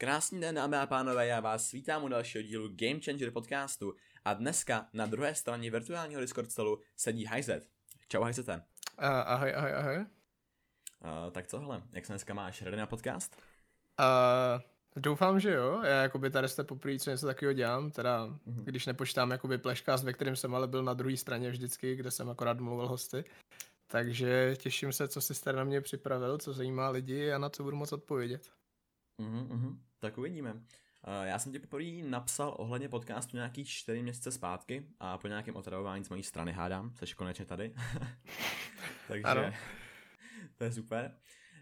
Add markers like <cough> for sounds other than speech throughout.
Krásný den, dámy a pánové, já vás vítám u dalšího dílu Game Changer podcastu a dneska na druhé straně virtuálního Discord stolu sedí Hajzet. Čau Hajzete. Uh, ahoj, ahoj, ahoj. Uh, tak co hele, jak se dneska máš, ready na podcast? Uh, doufám, že jo, já jakoby tady jste poprvé, co něco takového dělám, teda uh-huh. když nepočítám jakoby pleškast, ve kterém jsem ale byl na druhé straně vždycky, kde jsem akorát mluvil hosty. Takže těším se, co jsi tady na mě připravil, co zajímá lidi a na co budu moc odpovědět. Uh-huh, uh-huh. Tak uvidíme. Já jsem ti poprvé napsal ohledně podcastu nějaký čtyři měsíce zpátky a po nějakém otravování z mojí strany hádám, jsi konečně tady. <laughs> Takže ano. to je super.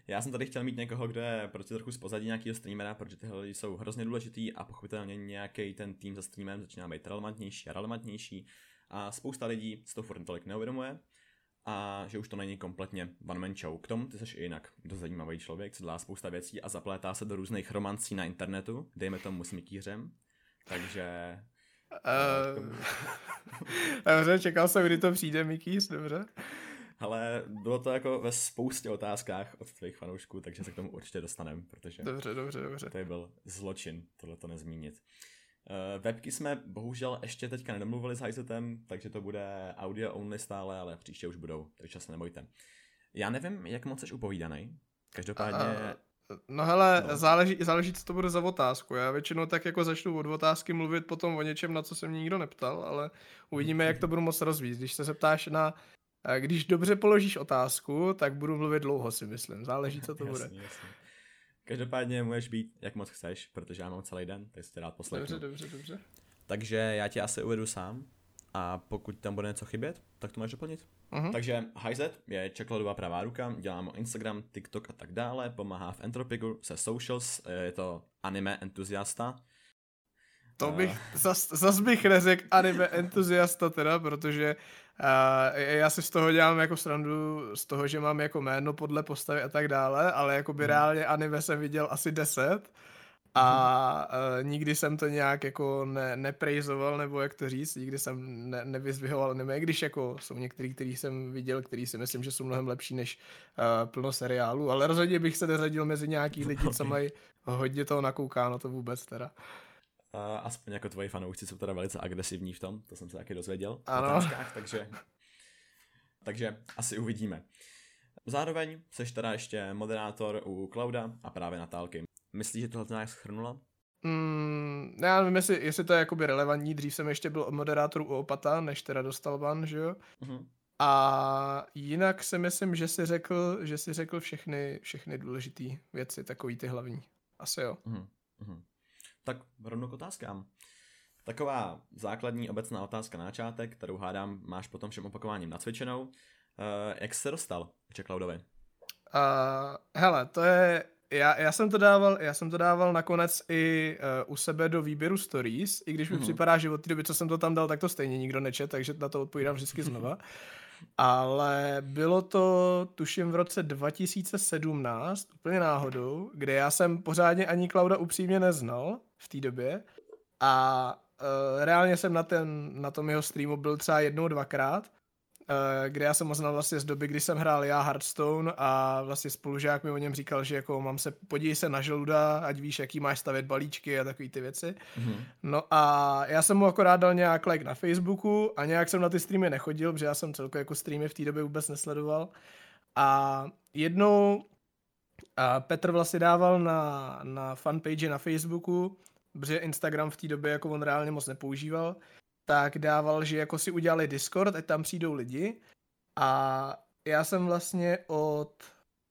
Já jsem tady chtěl mít někoho, kdo je prostě trochu z pozadí nějakého streamera, protože tyhle lidi jsou hrozně důležitý a pochopitelně nějaký ten tým za streamem začíná být relevantnější a relevantnější a spousta lidí z toho furt tolik neuvědomuje a že už to není kompletně one man show. K tomu ty jsi jinak dost zajímavý člověk, co dělá spousta věcí a zaplétá se do různých romancí na internetu, dejme tomu smykýřem, takže... Uh, <laughs> dobře, čekal jsem, kdy to přijde, Mikýs, dobře. Ale bylo to jako ve spoustě otázkách od tvých fanoušků, takže se k tomu určitě dostaneme, protože dobře, dobře, dobře. to byl zločin tohle to nezmínit. Uh, webky jsme bohužel ještě teďka nedomluvili s Hisetem, takže to bude audio only stále, ale příště už budou, takže se nebojte. Já nevím, jak moc jsi upovídaný. Každopádně... Uh, no hele, no. Záleží, záleží, co to bude za otázku. Já většinou tak jako začnu od otázky mluvit potom o něčem, na co se mě nikdo neptal, ale uvidíme, jak to budu moc rozvíjet. Když se zeptáš na když dobře položíš otázku, tak budu mluvit dlouho, si myslím. Záleží, co to bude. Jasný. Každopádně můžeš být, jak moc chceš, protože já mám celý den, tak si tě rád poslechnu. Dobře, dobře, dobře. Takže já tě asi uvedu sám a pokud tam bude něco chybět, tak to máš doplnit. Uh-huh. Takže Hyzet je čekladová pravá ruka, dělám Instagram, TikTok a tak dále, pomáhá v Entropigu se socials, je to anime entuziasta. To bych, zas, zas bych neřekl anime entuziasta teda, protože uh, já si z toho dělám jako srandu z toho, že mám jako jméno podle postavy a tak dále, ale jako by hmm. reálně anime jsem viděl asi deset a uh, nikdy jsem to nějak jako ne, neprejzoval, nebo jak to říct, nikdy jsem ne, nevyzvihoval anime, když jako jsou některý, který jsem viděl, který si myslím, že jsou mnohem lepší než uh, plno seriálů, ale rozhodně bych se neřadil mezi nějaký lidi, co mají hodně toho nakoukáno, to vůbec teda. Aspoň jako tvoji fanoušci jsou teda velice agresivní v tom, to jsem se taky dozvěděl. Ano. Takže, takže asi uvidíme. Zároveň jsi teda ještě moderátor u Klauda a právě Natálky. Myslíš, že tohle nějak schrnula? Mm, já nevím, jestli, jestli to je jakoby relevantní. Dřív jsem ještě byl moderátor u Opata, než teda dostal ban, že jo? Uh-huh. A jinak si myslím, že si řekl, že si řekl všechny, všechny důležité věci, takový ty hlavní. Asi jo. Uh-huh. Tak rovnou k otázkám. Taková základní obecná otázka na začátek, kterou hádám, máš potom všem opakováním nacvičenou. Uh, jak jsi se dostal k Cloudovi? Uh, hele, to je já, já, jsem to dával, já jsem to dával nakonec i uh, u sebe do výběru stories, i když mi mm-hmm. připadá, že od té doby, co jsem to tam dal, tak to stejně nikdo nečet, takže na to odpovídám vždycky <laughs> znova. Ale bylo to, tuším, v roce 2017, úplně náhodou, kde já jsem pořádně ani Klauda upřímně neznal v té době. A uh, reálně jsem na, ten, na tom jeho streamu byl třeba jednou, dvakrát. Eh, kde já jsem ho znal vlastně z doby, kdy jsem hrál já Hearthstone a vlastně spolužák mi o něm říkal, že jako mám se, podívej se na žluda, ať víš, jaký máš stavět balíčky a takové ty věci. Mm-hmm. No a já jsem mu akorát dal nějak like na Facebooku a nějak jsem na ty streamy nechodil, protože já jsem celkově jako streamy v té době vůbec nesledoval. A jednou a Petr vlastně dával na, na fanpage na Facebooku, protože Instagram v té době jako on reálně moc nepoužíval, tak dával, že jako si udělali Discord, ať tam přijdou lidi. A já jsem vlastně od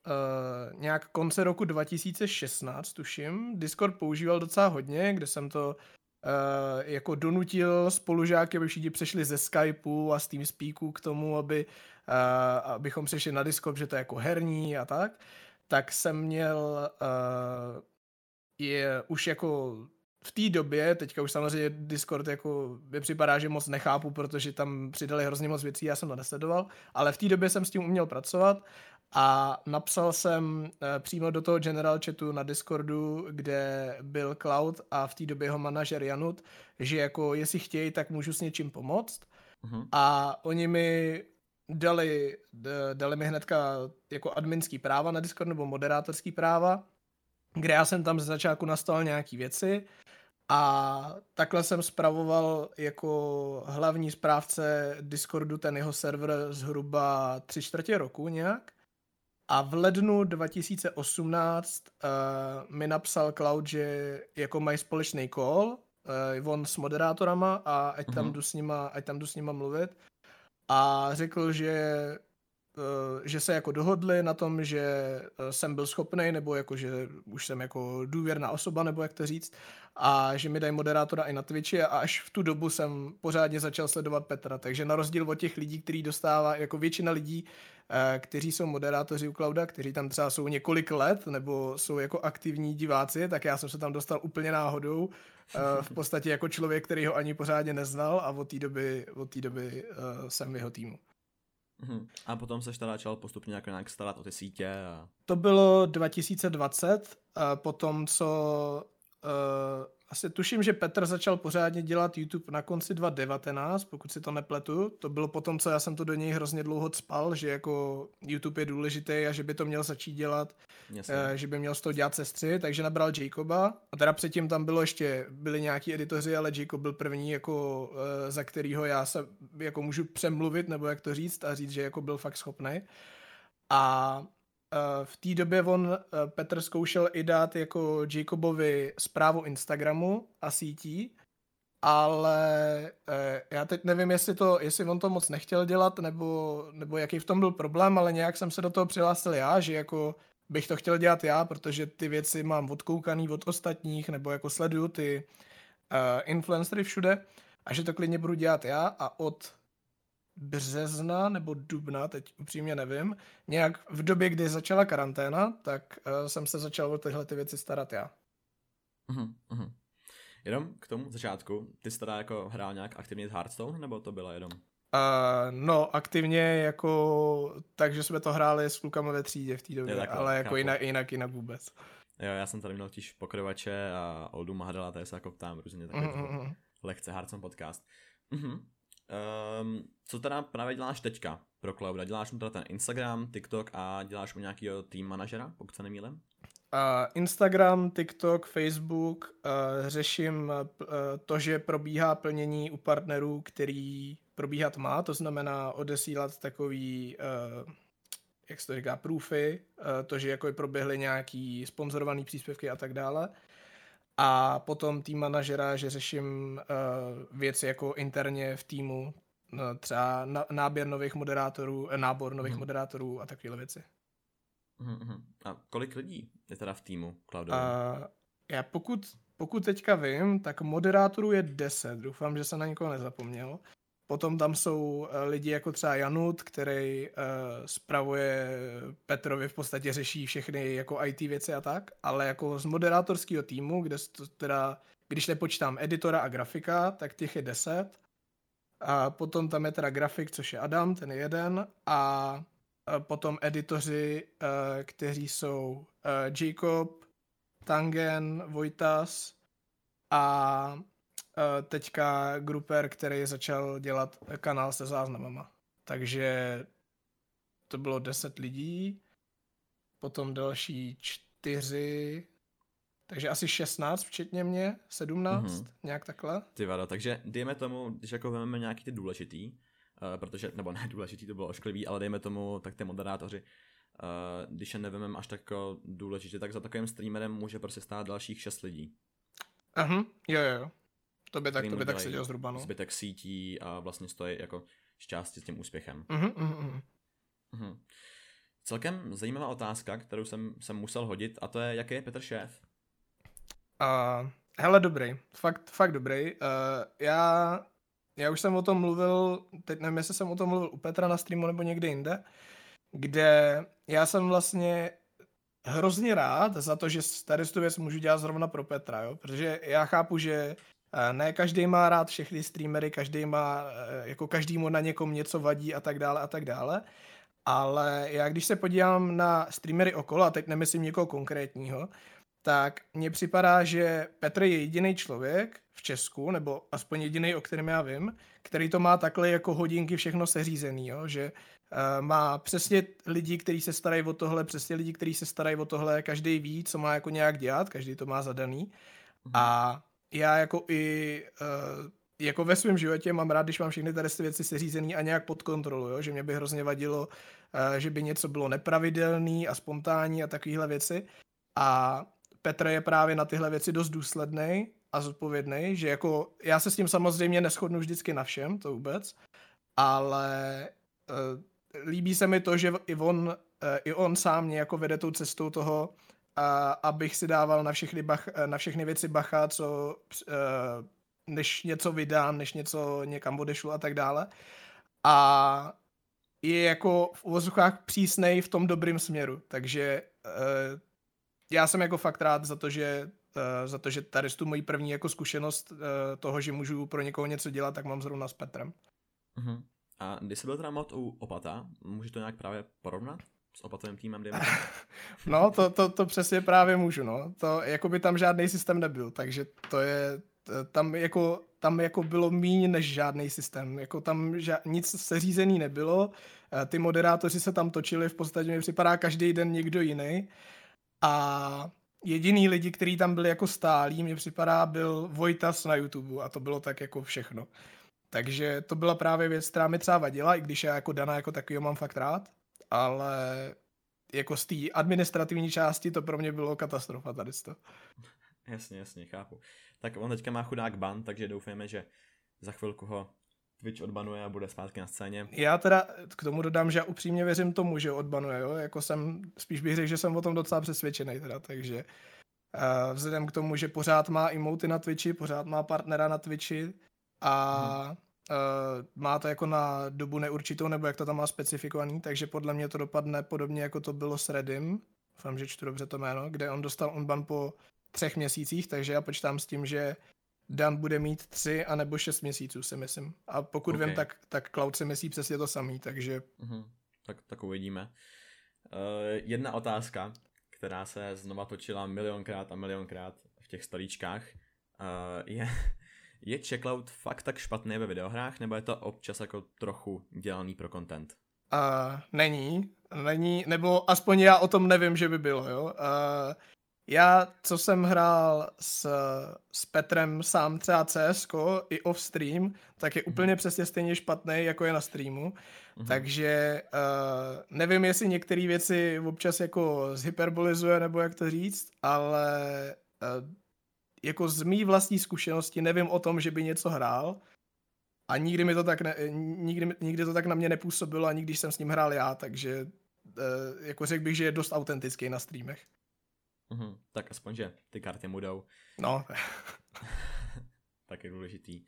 uh, nějak konce roku 2016, tuším, Discord používal docela hodně, kde jsem to uh, jako donutil spolužáky, aby všichni přešli ze Skypeu a z TeamSpeaku k tomu, aby, uh, abychom přešli na Discord, že to je jako herní a tak, tak jsem měl uh, je už jako v té době, teďka už samozřejmě Discord jako mi připadá, že moc nechápu, protože tam přidali hrozně moc věcí, já jsem to nesledoval, ale v té době jsem s tím uměl pracovat a napsal jsem e, přímo do toho general chatu na Discordu, kde byl Cloud a v té době jeho manažer Janut, že jako jestli chtějí, tak můžu s něčím pomoct. Uh-huh. A oni mi dali, dali mi hnedka jako adminský práva na Discord nebo moderátorský práva kde já jsem tam ze začátku nastal nějaký věci a takhle jsem spravoval jako hlavní správce Discordu ten jeho server zhruba tři čtvrtě roku nějak. A v lednu 2018 uh, eh, mi napsal Cloud, že jako mají společný call, uh, on s moderátorama a ať tam, mm-hmm. jdu s nima, ať tam jdu s nima mluvit. A řekl, že Eh, že se jako dohodli na tom, že eh, jsem byl schopný, nebo jako, že už jsem jako důvěrná osoba, nebo jak to říct, a že mi dají moderátora i na Twitchi a až v tu dobu jsem pořádně začal sledovat Petra, takže na rozdíl od těch lidí, který dostává, jako většina lidí, kteří jsou moderátoři u Clouda, kteří tam třeba jsou několik let, nebo jsou jako aktivní diváci, tak já jsem se tam dostal úplně náhodou, v podstatě jako člověk, který ho ani pořádně neznal a od té doby, od té doby jsem v jeho týmu. Mhm. A potom se teda začal postupně jako nějak starat o ty sítě a... To bylo 2020, a potom co asi tuším, že Petr začal pořádně dělat YouTube na konci 2019, pokud si to nepletu. To bylo potom, co já jsem to do něj hrozně dlouho spal, že jako YouTube je důležitý a že by to měl začít dělat, Jasně. Eh, že by měl z toho dělat sestry, takže nabral Jacoba. A teda předtím tam bylo ještě, byli nějaký editoři, ale Jacob byl první, jako eh, za kterýho já se jako můžu přemluvit, nebo jak to říct, a říct, že jako byl fakt schopný. A Eh, v té době on, eh, Petr, zkoušel i dát jako Jacobovi zprávu Instagramu a sítí, ale eh, já teď nevím, jestli, to, jestli on to moc nechtěl dělat, nebo, nebo jaký v tom byl problém, ale nějak jsem se do toho přihlásil já, že jako bych to chtěl dělat já, protože ty věci mám odkoukaný od ostatních, nebo jako sleduju ty uh, influencery všude a že to klidně budu dělat já a od března nebo dubna, teď upřímně nevím, nějak v době, kdy začala karanténa, tak uh, jsem se začal o tyhle ty věci starat já. Uh-huh, uh-huh. Jenom k tomu začátku, ty jsi teda jako hrál nějak aktivně Hearthstone, nebo to bylo jenom? Uh, no, aktivně jako, takže jsme to hráli s klukama ve třídě v té době, takhle, ale jako jinak, jinak, jinak vůbec. Jo, já jsem tady měl totiž pokrovače a Oldu Mahdala, tady se jako ptám různě takový uh-huh. lehce Hearthstone podcast. Uh-huh. Um, co teda právě děláš teďka pro Clouda? Děláš mu teda ten Instagram, TikTok a děláš mu nějakého team manažera, pokud se nemýlím? Uh, Instagram, TikTok, Facebook, uh, řeším uh, to, že probíhá plnění u partnerů, který probíhat má, to znamená odesílat takový, uh, jak se to říká, proofy, uh, to, že jako proběhly nějaký sponzorovaný příspěvky a tak dále a potom tým manažera, že řeším uh, věci jako interně v týmu, no, třeba na, náběr nových moderátorů, eh, nábor nových hmm. moderátorů a takové věci. Hmm, a kolik lidí je teda v týmu Uh, já pokud, pokud teďka vím, tak moderátorů je 10. Doufám, že se na někoho nezapomněl. Potom tam jsou eh, lidi jako třeba Janut, který uh, spravuje Petrovi, v podstatě řeší všechny jako IT věci a tak, ale jako z moderátorského týmu, kde to teda, když nepočítám editora a grafika, tak těch je deset. A potom tam je teda grafik, což je Adam, ten je jeden, a potom editoři, uh, kteří jsou uh, Jacob, Tangen, Vojtas a teďka Gruper, který začal dělat kanál se záznamama. Takže to bylo 10 lidí, potom další čtyři, takže asi 16 včetně mě, 17, mm-hmm. nějak takhle. Ty vado, takže dejme tomu, když jako vezmeme nějaký ty důležitý, uh, protože, nebo ne důležitý, to bylo ošklivý, ale dejme tomu, tak ty moderátoři, uh, když je nevememe až tak důležitě, tak za takovým streamerem může prostě stát dalších 6 lidí. Aha, jo, jo, jo. To by tak, to by tak seděl zhruba, no. Zbytek sítí a vlastně stojí jako šťastí s tím úspěchem. Uh-huh, uh-huh. Uh-huh. Celkem zajímavá otázka, kterou jsem, jsem musel hodit, a to je, jaký je Petr šéf? Uh, hele, dobrý. Fakt, fakt dobrý. Uh, já, já už jsem o tom mluvil, teď nevím, jestli jsem o tom mluvil u Petra na streamu nebo někde jinde, kde já jsem vlastně hrozně rád za to, že tady tu věc můžu dělat zrovna pro Petra, jo? protože já chápu, že ne každý má rád všechny streamery, každý má, eh, jako každému na někom něco vadí a tak dále a tak dále. Ale já když se podívám na streamery okolo, a teď nemyslím někoho konkrétního, tak mně připadá, že Petr je jediný člověk v Česku, nebo aspoň jediný, o kterém já vím, který to má takhle jako hodinky všechno seřízený, jo? že má přesně lidi, kteří se starají o tohle, přesně lidi, kteří se starají o tohle, každý ví, co má jako nějak dělat, každý to má zadaný. Mhm. A já jako i uh, jako ve svém životě mám rád, když mám všechny tady ty věci seřízené a nějak pod kontrolou, jo? že mě by hrozně vadilo, uh, že by něco bylo nepravidelný a spontánní a takovéhle věci. A Petr je právě na tyhle věci dost důsledný a zodpovědný, že jako já se s tím samozřejmě neschodnu vždycky na všem, to vůbec, ale uh, líbí se mi to, že i on, uh, i on sám mě jako vede tou cestou toho, uh, abych si dával na všechny, bach, na všechny věci bacha, co uh, než něco vydám, než něco někam odešlu a tak dále. A je jako v uvozovkách přísnej v tom dobrým směru, takže uh, já jsem jako fakt rád za to, že uh, za to, že tady tu moji první jako zkušenost toho, že můžu pro někoho něco dělat, tak mám zrovna s Petrem. Uh-huh. A když jsi byl teda mod u Opata, můžeš to nějak právě porovnat? S opatovým týmem, <laughs> No, to, to, to přesně právě můžu, no. To, jako by tam žádný systém nebyl, takže to je, tam jako, tam jako bylo míň než žádný systém, jako tam ža- nic seřízený nebylo, eh, ty moderátoři se tam točili, v podstatě mi připadá každý den někdo jiný a jediný lidi, kteří tam byli jako stálí, mi připadá, byl Vojtas na YouTube a to bylo tak jako všechno. Takže to byla právě věc, která mi třeba vadila, i když já jako Dana jako takového mám fakt rád, ale jako z té administrativní části to pro mě bylo katastrofa tady to. Jasně, jasně, chápu. Tak on teďka má chudák ban, takže doufáme, že za chvilku ho Twitch odbanuje a bude zpátky na scéně. Já teda k tomu dodám, že upřímně věřím tomu, že odbanuje, jo? Jako jsem, spíš bych řekl, že jsem o tom docela přesvědčený teda, takže uh, vzhledem k tomu, že pořád má emoty na Twitchi, pořád má partnera na Twitchi a hmm. Uh, má to jako na dobu neurčitou, nebo jak to tam má specifikovaný, takže podle mě to dopadne podobně, jako to bylo s Redim, doufám, že čtu dobře to jméno, kde on dostal unban po třech měsících, takže já počítám s tím, že Dan bude mít tři a nebo šest měsíců, si myslím. A pokud okay. vím, tak, tak Cloud si myslí přesně to samý, takže... Uh-huh. Tak, tak uvidíme. Uh, jedna otázka, která se znova točila milionkrát a milionkrát v těch stolíčkách, uh, je, je Checkloud fakt tak špatný ve videohrách, nebo je to občas jako trochu dělaný pro content? Uh, není, není, nebo aspoň já o tom nevím, že by bylo, jo. Uh, já, co jsem hrál s, s Petrem sám třeba CS i off stream, tak je mm. úplně přesně stejně špatný, jako je na streamu. Mm. Takže uh, nevím, jestli některé věci občas jako zhyperbolizuje, nebo jak to říct, ale uh, jako z mý vlastní zkušenosti nevím o tom, že by něco hrál a nikdy mi to tak, ne, nikdy, nikdy to tak na mě nepůsobilo, ani když jsem s ním hrál já, takže uh, jako řekl bych, že je dost autentický na streamech. Mm-hmm. Tak aspoň, že ty karty mu jdou. No. <laughs> tak je důležitý.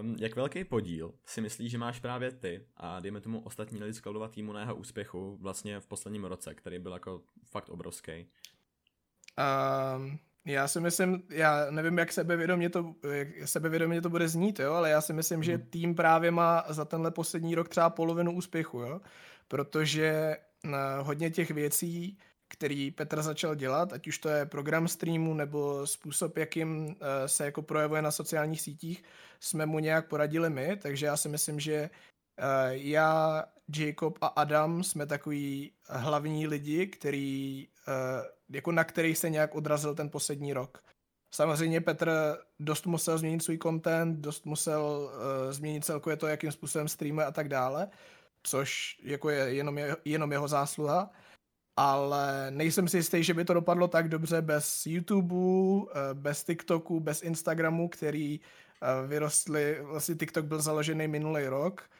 Um, jak velký podíl si myslíš, že máš právě ty a dejme tomu ostatní lidi z Cloudova týmu na jeho úspěchu vlastně v posledním roce, který byl jako fakt obrovský? Um, já si myslím, já nevím, jak sebevědomě to, jak sebevědomě to bude znít, jo, ale já si myslím, mm. že mhm. tým právě má za tenhle poslední rok třeba polovinu úspěchu, jo, protože na hodně těch věcí, který Petr začal dělat, ať už to je program streamu nebo způsob, jakým eh, se jako projevuje na sociálních sítích, jsme mu nějak poradili my, takže já si myslím, že eh, já, Jacob a Adam jsme takový hlavní lidi, který, eh, jako na kterých se nějak odrazil ten poslední rok. Samozřejmě Petr dost musel změnit svůj content, dost musel uh, změnit celkově to, jakým způsobem streamuje a tak dále, což jako je jenom, je, jenom jeho zásluha ale nejsem si jistý, že by to dopadlo tak dobře bez YouTube, eh, bez TikToku, bez Instagramu, který eh, vyrostly, vlastně TikTok byl založený minulý rok,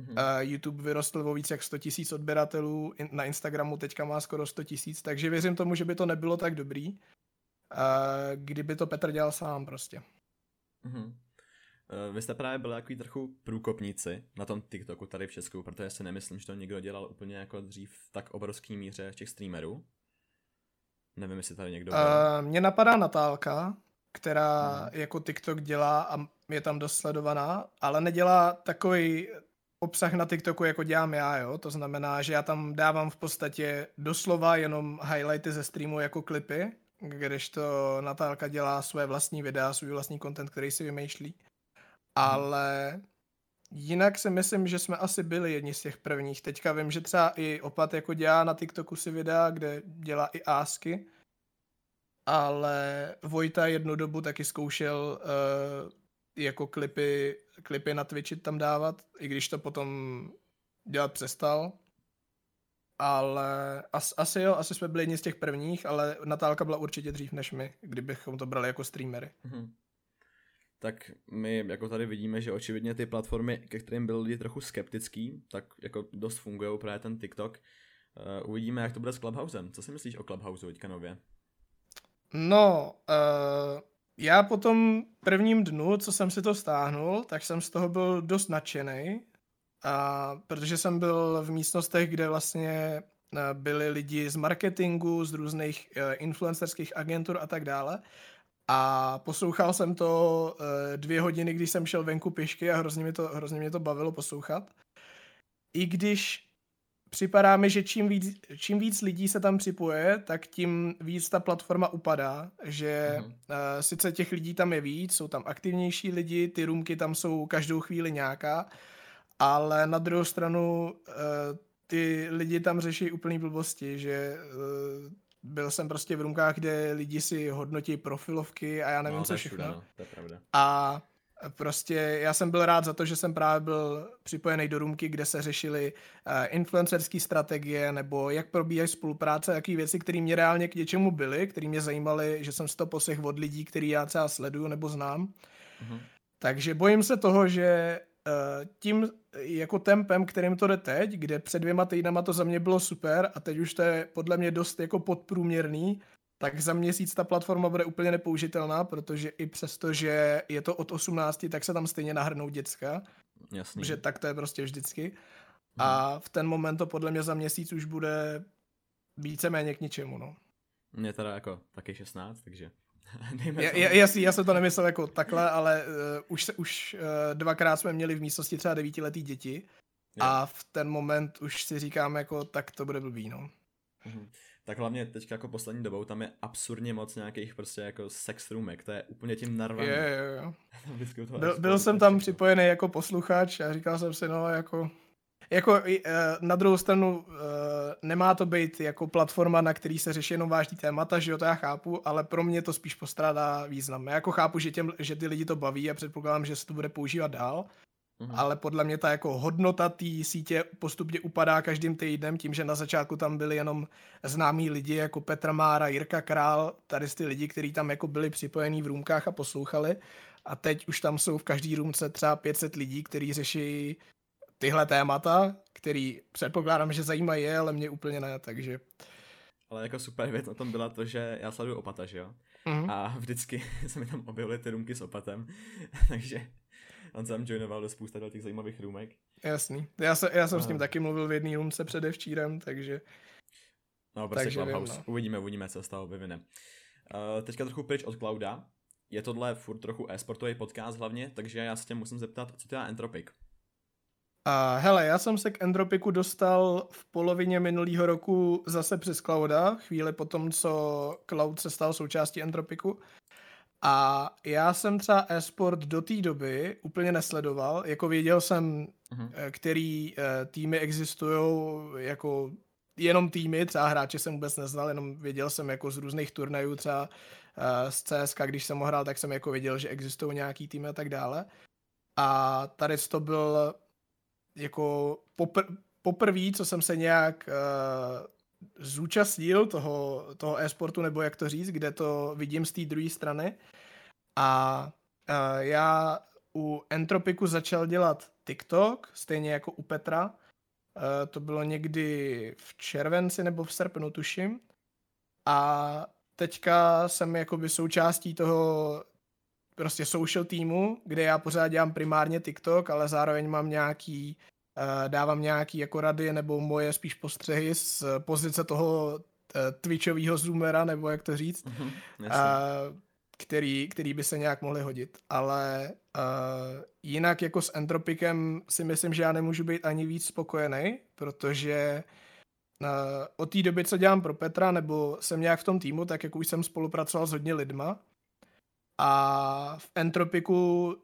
mm-hmm. YouTube vyrostl o víc jak 100 tisíc odběratelů, na Instagramu teďka má skoro 100 tisíc, takže věřím tomu, že by to nebylo tak dobrý, kdyby to Petr dělal sám prostě. Mm-hmm. Eh, vy jste právě byli takový trochu průkopníci na tom TikToku tady v Česku, protože si nemyslím, že to někdo dělal úplně jako dřív v tak obrovský míře těch streamerů. Nevím, jestli tady někdo Uh, mně napadá Natálka, která hmm. jako TikTok dělá a je tam dost sledovaná, ale nedělá takový obsah na TikToku, jako dělám já, jo. To znamená, že já tam dávám v podstatě doslova jenom highlighty ze streamu jako klipy, kdežto Natálka dělá své vlastní videa, svůj vlastní content, který si vymýšlí ale jinak si myslím, že jsme asi byli jedni z těch prvních. Teďka vím, že třeba i Opat jako dělá na TikToku si videa, kde dělá i ásky, ale Vojta jednu dobu taky zkoušel uh, jako klipy, klipy na Twitchi tam dávat, i když to potom dělat přestal. Ale as, asi jo, asi jsme byli jedni z těch prvních, ale Natálka byla určitě dřív než my, kdybychom to brali jako streamery. Mm-hmm. Tak my jako tady vidíme, že očividně ty platformy, ke kterým byli lidi trochu skeptický, tak jako dost fungují právě ten TikTok. Uh, uvidíme, jak to bude s Clubhousem. Co si myslíš o Clubhouse teďka nově? No, uh, já po tom prvním dnu, co jsem si to stáhnul, tak jsem z toho byl dost nadšený, a protože jsem byl v místnostech, kde vlastně eh, byli lidi z marketingu, z různých uh, influencerských agentur a tak dále. A poslouchal jsem to uh, dvě hodiny, když jsem šel venku pěšky a hrozně mě to, hrozně mě to bavilo poslouchat. I když připadá mi, že čím víc, čím víc lidí se tam připoje, tak tím víc ta platforma upadá, že uh, sice těch lidí tam je víc, jsou tam aktivnější lidi, ty růmky tam jsou každou chvíli nějaká, ale na druhou stranu uh, ty lidi tam řeší úplný blbosti, že uh, byl jsem prostě v růmkách, kde lidi si hodnotí profilovky a já nevím, no, co všechno. no, to je pravda. A Prostě já jsem byl rád za to, že jsem právě byl připojený do růmky, kde se řešily uh, influencerské strategie nebo jak probíhají spolupráce, jaký věci, které mě reálně k něčemu byly, které mě zajímaly, že jsem si to poslech od lidí, který já třeba sleduju nebo znám. Uh-huh. Takže bojím se toho, že uh, tím jako tempem, kterým to jde teď, kde před dvěma týdnama to za mě bylo super a teď už to je podle mě dost jako podprůměrný, tak za měsíc ta platforma bude úplně nepoužitelná, protože i přesto, že je to od 18, tak se tam stejně nahrnou děcka. Jasný. Že tak to je prostě vždycky. A v ten moment to podle mě za měsíc už bude víceméně k ničemu, no. Mě teda jako taky 16, takže... <laughs> já, já, jasný, já jsem to nemyslel jako takhle, ale uh, už, se, už uh, dvakrát jsme měli v místnosti třeba devítiletý děti je. a v ten moment už si říkám jako, tak to bude blbý, no. Mm-hmm tak hlavně teď jako poslední dobou tam je absurdně moc nějakých prostě jako sex roomek, to je úplně tím narvaný. Je, je, je. <laughs> byl, byl jsem tam připojený jako posluchač a říkal jsem si, no jako, jako eh, na druhou stranu eh, nemá to být jako platforma, na který se řeší jenom vážný témata, že jo, to já chápu, ale pro mě to spíš postrádá význam. Já jako chápu, že, těm, že ty lidi to baví a předpokládám, že se to bude používat dál, Mm-hmm. Ale podle mě ta jako hodnota té sítě postupně upadá každým týdnem tím, že na začátku tam byli jenom známí lidi jako Petra Mára, Jirka Král, tady ty lidi, kteří tam jako byli připojení v růmkách a poslouchali. A teď už tam jsou v každý růmce třeba 500 lidí, kteří řeší tyhle témata, který předpokládám, že zajímají je, ale mě úplně ne, takže... Ale jako super věc na tom byla to, že já sleduju opata, že jo? Mm-hmm. A vždycky <laughs> se mi tam objevily ty růmky s opatem, <laughs> takže on se tam joinoval do spousta těch zajímavých růmek. Jasný. Já, se, já jsem no. s ním taky mluvil v jedné růmce předevčírem, takže... No, prostě takže Clubhouse. Vím, no. Uvidíme, uvidíme, co z toho vyvine. Uh, teďka trochu pryč od Clouda. Je tohle furt trochu e-sportový podcast hlavně, takže já se tě musím zeptat, co dělá Entropic? A hele, já jsem se k Entropiku dostal v polovině minulého roku zase přes Clouda, chvíli potom, co Cloud se stal součástí Entropiku. A já jsem třeba e-sport do té doby úplně nesledoval, jako věděl jsem, uh-huh. který uh, týmy existují, jako jenom týmy, třeba hráče jsem vůbec neznal, jenom věděl jsem jako z různých turnajů, třeba uh, z CSK, když jsem ho hrál, tak jsem jako věděl, že existují nějaký týmy a tak dále. A tady to byl jako popr- poprvé, co jsem se nějak uh, zúčastnil toho, toho e-sportu, nebo jak to říct, kde to vidím z té druhé strany. A uh, já u Entropiku začal dělat TikTok, stejně jako u Petra. Uh, to bylo někdy v červenci nebo v srpnu, tuším. A teďka jsem jakoby součástí toho prostě social týmu, kde já pořád dělám primárně TikTok, ale zároveň mám nějaký dávám nějaký jako rady nebo moje spíš postřehy z pozice toho eh, Twitchového zoomera, nebo jak to říct, mm-hmm, uh, který, který by se nějak mohli hodit. Ale uh, jinak jako s Entropikem si myslím, že já nemůžu být ani víc spokojený, protože uh, od té doby, co dělám pro Petra, nebo jsem nějak v tom týmu, tak jak už jsem spolupracoval s hodně lidma, A v Entropiku,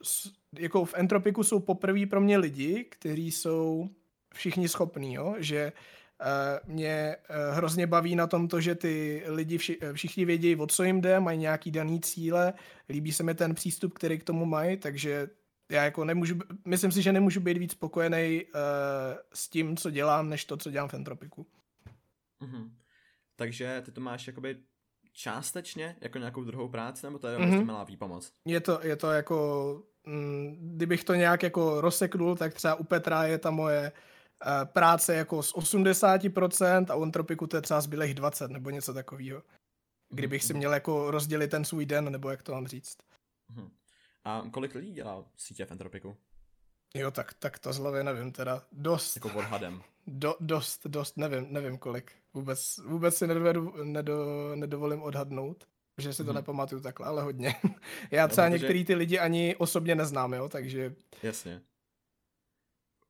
jako v Entropiku jsou poprvé pro mě lidi, kteří jsou všichni schopní, jo? že uh, mě uh, hrozně baví na tom to, že ty lidi vši, eh, všichni vědí, o co jim jde, mají nějaký daný cíle, líbí se mi ten přístup, který k tomu mají, takže já jako nemůžu, myslím si, že nemůžu být víc spokojený uh, s tím, co dělám, než to, co dělám v Entropiku. Mm-hmm. Takže ty to máš jakoby částečně jako nějakou druhou práci, nebo to je mm-hmm. prostě malá výpomoc? Je to, je to jako, mm, kdybych to nějak jako rozseknul, tak třeba u Petra je ta moje uh, práce jako z 80% a u Entropiku to je třeba zbylých 20 nebo něco takového. Kdybych mm-hmm. si měl jako rozdělit ten svůj den, nebo jak to mám říct. Mm-hmm. A kolik lidí dělá sítě v Entropiku? Jo, tak, tak to z hlavy nevím teda. Dost. Jako odhadem. Do, dost, dost, nevím, nevím kolik. Vůbec, vůbec si nedovedu, nedo, nedovolím odhadnout, že si to hmm. nepamatuju takhle, ale hodně. <laughs> Já třeba no, protože... některý ty lidi ani osobně neznám, jo, takže... Jasně.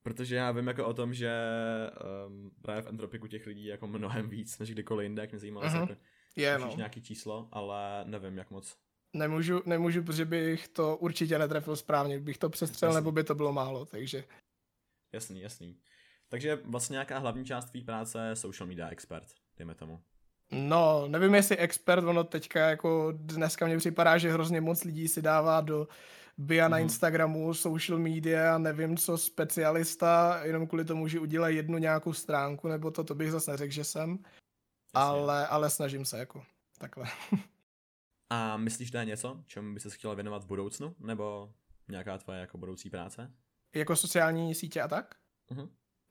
Protože já vím jako o tom, že um, právě v Entropiku těch lidí je jako mnohem víc, než kdykoliv jinde, jak mě zajímalo, uh-huh. jako, je, no. nějaký číslo, ale nevím, jak moc. Nemůžu, nemůžu, protože bych to určitě netrefil správně, bych to přestřel, nebo by to bylo málo, takže... Jasný, jasný. Takže vlastně nějaká hlavní část tvý práce je social media expert, dejme tomu. No, nevím jestli expert, ono teďka jako dneska mě připadá, že hrozně moc lidí si dává do bio mm-hmm. na mhm. Instagramu, social media, nevím co, specialista, jenom kvůli tomu, že udělá jednu nějakou stránku, nebo to, to bych zase neřekl, že jsem. Ale, ale snažím se jako, takhle. <laughs> A myslíš, že je něco, čemu by se chtěla věnovat v budoucnu? Nebo nějaká tvoje jako budoucí práce? Jako sociální sítě a tak? Uh-huh.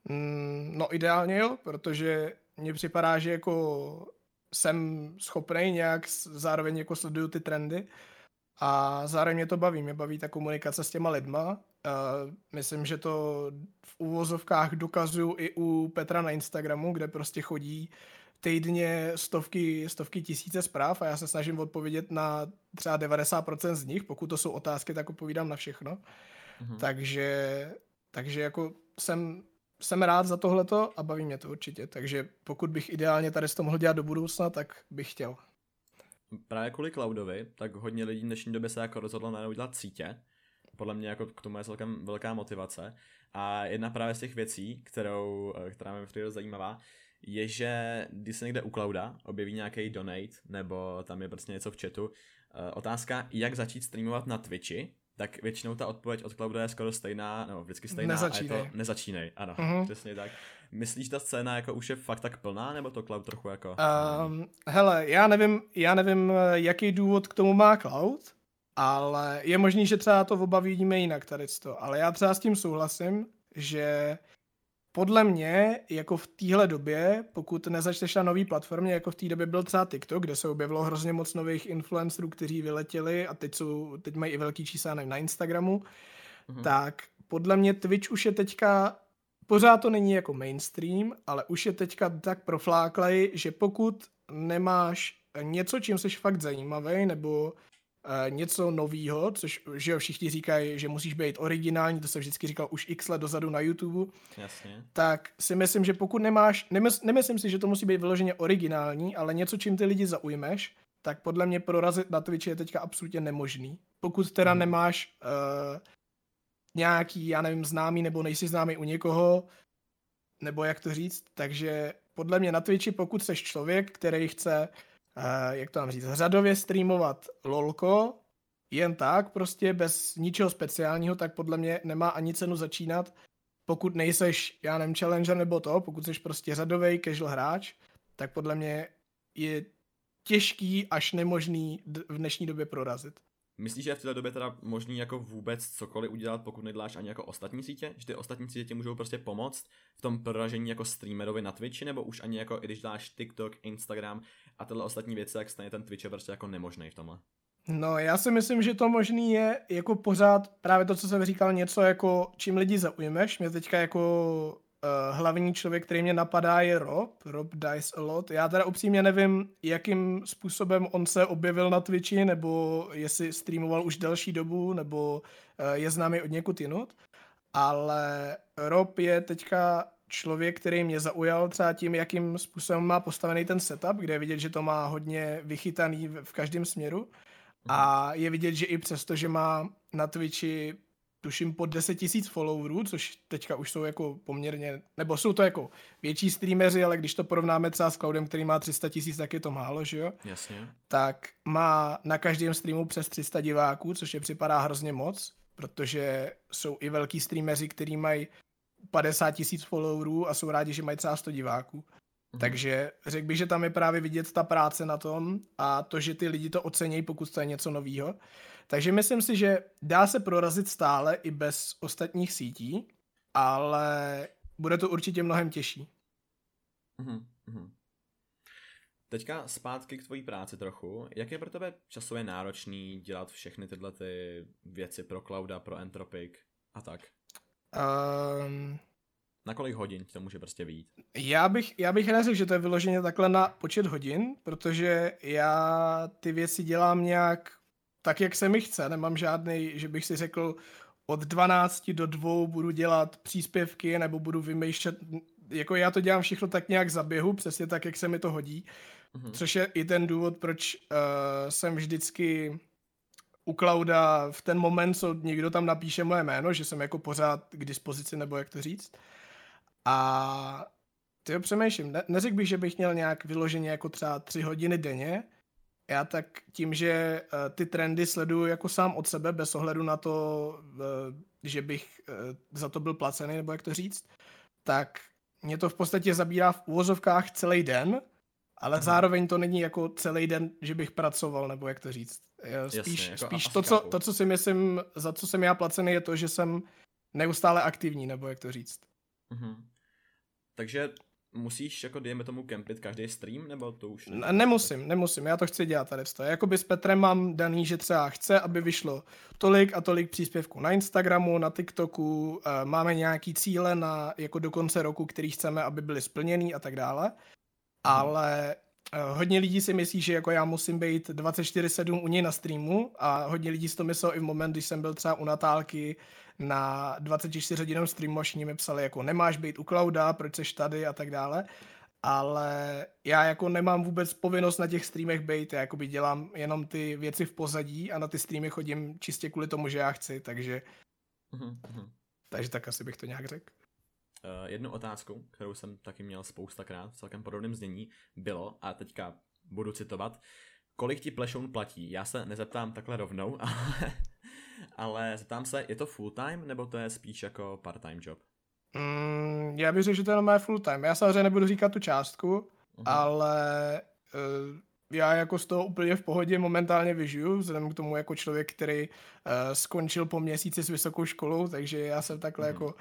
Mm, no ideálně jo, protože mně připadá, že jako jsem schopný nějak, zároveň jako sleduju ty trendy a zároveň mě to baví, mě baví ta komunikace s těma lidma. Uh, myslím, že to v úvozovkách dokazuju i u Petra na Instagramu, kde prostě chodí týdně stovky, stovky tisíce zpráv a já se snažím odpovědět na třeba 90% z nich, pokud to jsou otázky, tak odpovídám na všechno. Mm-hmm. Takže, takže jako jsem, jsem rád za tohleto a baví mě to určitě, takže pokud bych ideálně tady to mohl dělat do budoucna, tak bych chtěl. Právě kvůli cloudovi, tak hodně lidí v dnešní době se jako rozhodlo najednou dělat sítě. Podle mě jako k tomu je celkem velká motivace. A jedna právě z těch věcí, kterou, která mě přijde zajímavá, je, že když se někde u Clouda objeví nějaký donate, nebo tam je prostě něco v chatu, eh, otázka, jak začít streamovat na Twitchi, tak většinou ta odpověď od Clouda je skoro stejná, nebo vždycky stejná nezačínej. a je to nezačínej, ano, uh-huh. přesně tak. Myslíš, ta scéna jako už je fakt tak plná, nebo to Cloud trochu jako... Um, hele, já nevím, já nevím, jaký důvod k tomu má Cloud, ale je možný, že třeba to oba vidíme jinak tady to, ale já třeba s tím souhlasím, že podle mě, jako v téhle době, pokud nezačneš na nový platformě, jako v té době byl třeba TikTok, kde se objevilo hrozně moc nových influencerů, kteří vyletěli a teď, jsou, teď mají i velký čísla na Instagramu, mm-hmm. tak podle mě Twitch už je teďka, pořád to není jako mainstream, ale už je teďka tak profláklej, že pokud nemáš něco, čím jsi fakt zajímavý, nebo něco novýho, což že jo, všichni říkají, že musíš být originální, to se vždycky říkal už x let dozadu na YouTube, Jasně. tak si myslím, že pokud nemáš, nemys, nemyslím si, že to musí být vyloženě originální, ale něco, čím ty lidi zaujmeš, tak podle mě prorazit na Twitchi je teďka absolutně nemožný. Pokud teda hmm. nemáš uh, nějaký, já nevím, známý nebo nejsi známý u někoho, nebo jak to říct, takže podle mě na Twitchi, pokud jsi člověk, který chce uh, jak to mám říct, řadově streamovat lolko, jen tak, prostě bez ničeho speciálního, tak podle mě nemá ani cenu začínat, pokud nejseš, já nevím, challenger nebo to, pokud jsi prostě řadový casual hráč, tak podle mě je těžký až nemožný v dnešní době prorazit. Myslíš, že je v této době teda možný jako vůbec cokoliv udělat, pokud neděláš ani jako ostatní sítě? Že ty ostatní sítě ti můžou prostě pomoct v tom proražení jako streamerovi na Twitchi, nebo už ani jako i když dáš TikTok, Instagram a tyhle ostatní věci, tak stejně ten Twitch je prostě jako nemožný v tomhle? No, já si myslím, že to možný je jako pořád právě to, co jsem říkal, něco jako čím lidi zaujmeš. Mě teďka jako uh, hlavní člověk, který mě napadá, je Rob. Rob Dice a lot. Já teda upřímně nevím, jakým způsobem on se objevil na Twitchi, nebo jestli streamoval už delší dobu, nebo uh, je známý od někud jinut. Ale Rob je teďka člověk, který mě zaujal třeba tím, jakým způsobem má postavený ten setup, kde je vidět, že to má hodně vychytaný v každém směru. A je vidět, že i přesto, že má na Twitchi tuším pod 10 tisíc followerů, což teďka už jsou jako poměrně, nebo jsou to jako větší streameři, ale když to porovnáme třeba s Cloudem, který má 300 tisíc, tak je to málo, že jo? Jasně. Tak má na každém streamu přes 300 diváků, což je připadá hrozně moc, protože jsou i velký streameři, kteří mají 50 tisíc followerů a jsou rádi, že mají třeba 100 diváků. Mhm. Takže řekl bych, že tam je právě vidět ta práce na tom a to, že ty lidi to ocení, pokud to je něco novýho. Takže myslím si, že dá se prorazit stále i bez ostatních sítí, ale bude to určitě mnohem těžší. Mm-hmm. Teďka zpátky k tvojí práci trochu. Jak je pro tebe časově náročný dělat všechny tyhle ty věci pro Clouda, pro Entropic a tak? Um, na kolik hodin to může prostě být? Já bych, já bych neřekl, že to je vyloženě takhle na počet hodin, protože já ty věci dělám nějak tak, jak se mi chce. Nemám žádný, že bych si řekl, od 12 do 2 budu dělat příspěvky nebo budu vymýšlet, jako já to dělám všechno tak nějak za běhu, přesně tak, jak se mi to hodí. Mm-hmm. Což je i ten důvod, proč uh, jsem vždycky u Klauda v ten moment, co někdo tam napíše moje jméno, že jsem jako pořád k dispozici, nebo jak to říct. A ty jo, přemýšlím, ne, neřekl bych, že bych měl nějak vyloženě jako třeba tři hodiny denně, já tak tím, že uh, ty trendy sleduju jako sám od sebe, bez ohledu na to, uh, že bych uh, za to byl placený, nebo jak to říct, tak mě to v podstatě zabírá v úvozovkách celý den, ale zároveň to není jako celý den, že bych pracoval, nebo jak to říct. Spíš, Jasně, jako spíš to, co, to, co si myslím, za co jsem já placený, je to, že jsem neustále aktivní, nebo jak to říct. Mhm. Takže musíš, jako dejme tomu, kempit každý stream, nebo to už? Ne, nemusím, nemusím, já to chci dělat tady to. Jakoby s Petrem mám daný, že třeba chce, aby vyšlo tolik a tolik příspěvků na Instagramu, na TikToku, uh, máme nějaký cíle na, jako do konce roku, který chceme, aby byly splněný a tak dále. Hmm. Ale uh, hodně lidí si myslí, že jako já musím být 24-7 u něj na streamu a hodně lidí si to myslelo i v moment, když jsem byl třeba u Natálky, na 24 hodinovém streamu všichni mi psali jako nemáš být u Clouda, proč jsi tady a tak dále. Ale já jako nemám vůbec povinnost na těch streamech být, já jakoby dělám jenom ty věci v pozadí a na ty streamy chodím čistě kvůli tomu, že já chci, takže mm-hmm. takže tak asi bych to nějak řekl. Uh, jednu otázku, kterou jsem taky měl spoustakrát v celkem podobném znění, bylo, a teďka budu citovat, kolik ti plešoun platí? Já se nezeptám takhle rovnou, <laughs> ale ale zeptám se, je to full time nebo to je spíš jako part-time job? Mm, já bych řekl, že to je full time. Já samozřejmě nebudu říkat tu částku, uh-huh. ale uh, já jako z toho úplně v pohodě momentálně vyžiju, vzhledem k tomu jako člověk, který uh, skončil po měsíci s vysokou školou, takže já jsem takhle uh-huh. jako uh,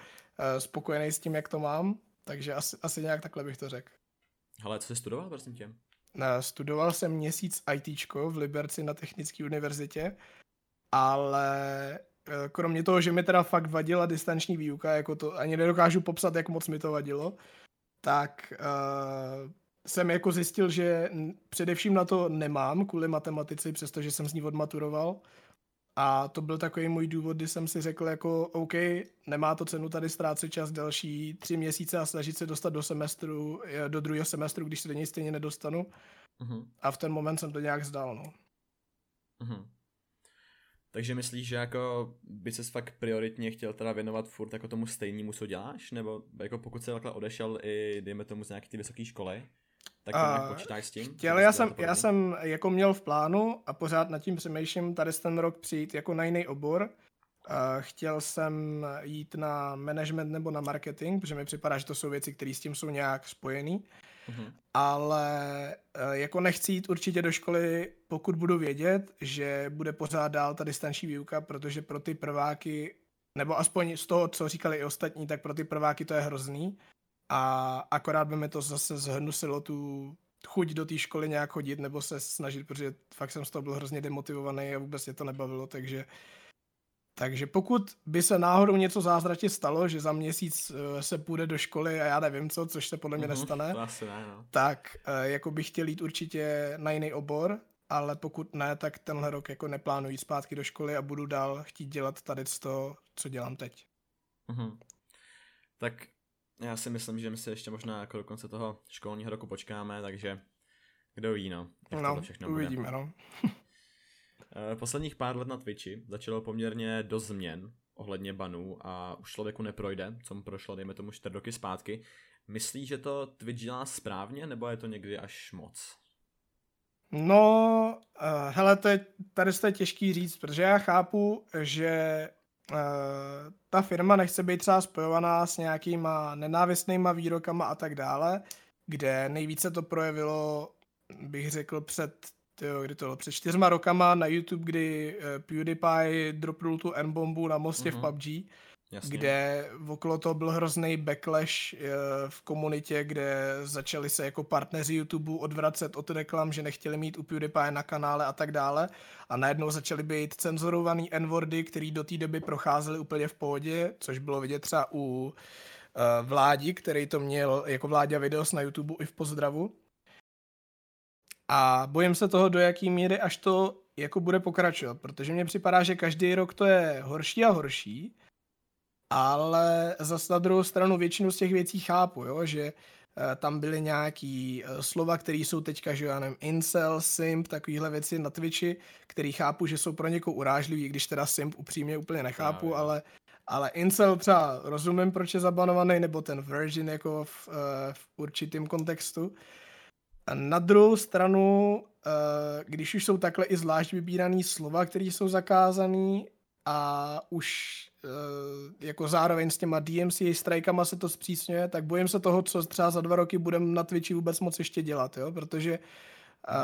spokojený s tím, jak to mám, takže asi, asi nějak takhle bych to řekl. Ale co jsi studoval, prosím tě? Studoval jsem měsíc IT v Liberci na Technické univerzitě ale eh, kromě toho, že mi teda fakt vadila distanční výuka, jako to ani nedokážu popsat, jak moc mi to vadilo, tak uh, jsem jako zjistil, že především na to nemám kvůli matematici, přestože jsem z ní odmaturoval. A to byl takový můj důvod, kdy jsem si řekl jako OK, nemá to cenu tady ztrácet čas další tři měsíce a snažit se dostat do semestru, eh, do druhého semestru, když se do něj stejně nedostanu. Uh-huh. A v ten moment jsem to nějak zdal, no. Uh-huh. Takže myslíš, že jako by ses fakt prioritně chtěl teda věnovat furt jako tomu stejnému, co děláš? Nebo jako pokud se takhle odešel i, dejme tomu, z nějaké ty vysoké školy, tak uh, počítáš s tím? Chtěl, já jsem, já jsem jako měl v plánu a pořád nad tím přemýšlím tady ten rok přijít jako na jiný obor. Uh, chtěl jsem jít na management nebo na marketing, protože mi připadá, že to jsou věci, které s tím jsou nějak spojený. Mm-hmm. Ale eh, jako nechci jít určitě do školy, pokud budu vědět, že bude pořád dál ta distanční výuka, protože pro ty prváky, nebo aspoň z toho, co říkali i ostatní, tak pro ty prváky to je hrozný. A akorát by mi to zase zhnusilo tu chuť do té školy nějak chodit nebo se snažit, protože fakt jsem z toho byl hrozně demotivovaný a vůbec mě to nebavilo, takže takže pokud by se náhodou něco zázračně stalo, že za měsíc uh, se půjde do školy a já nevím co, což se podle mě mm-hmm, nestane, to asi ne, no. tak uh, jako bych chtěl jít určitě na jiný obor, ale pokud ne, tak tenhle rok jako neplánuji zpátky do školy a budu dál chtít dělat tady to, co dělám teď. Mm-hmm. Tak já si myslím, že my se ještě možná jako do konce toho školního roku počkáme, takže kdo ví, no. no, všechno uvidíme, bude. no. <laughs> Eh, posledních pár let na Twitchi začalo poměrně dost změn ohledně banů a už člověku neprojde, co mu prošlo, dejme tomu 4 roky zpátky. Myslí, že to Twitch dělá správně, nebo je to někdy až moc? No, uh, hele, to je, tady to je těžký říct, protože já chápu, že ta firma nechce být třeba spojovaná s nějakýma nenávistnýma výrokama a tak dále, kde nejvíce to projevilo, bych řekl, před, tyjo, kdy to bylo, před čtyřma rokama na YouTube, kdy uh, PewDiePie dropnul tu N-bombu na mostě mm-hmm. v mhm. PUBG Jasně. kde okolo toho byl hrozný backlash eh, v komunitě, kde začali se jako partneři YouTube odvracet od reklam, že nechtěli mít u PewDiePie na kanále a tak dále a najednou začaly být cenzurovaný n který do té doby procházely úplně v pohodě, což bylo vidět třeba u eh, Vládi, který to měl jako Vláďa videos na YouTube i v pozdravu. A bojím se toho, do jaký míry až to jako bude pokračovat, protože mně připadá, že každý rok to je horší a horší ale zase na druhou stranu většinu z těch věcí chápu, jo, že uh, tam byly nějaký uh, slova, které jsou teďka, že já nevím, incel, simp, takovýhle věci na Twitchi, který chápu, že jsou pro někoho urážlivý, když teda simp upřímně úplně nechápu, no, ale ale incel třeba rozumím, proč je zabanovaný, nebo ten virgin jako v, uh, v určitém kontextu. A na druhou stranu, když už jsou takhle i zvlášť vybírané slova, které jsou zakázané a už jako zároveň s těma DMC strajkama se to zpřísňuje, tak bojím se toho, co třeba za dva roky budeme na Twitchi vůbec moc ještě dělat, jo? protože uh,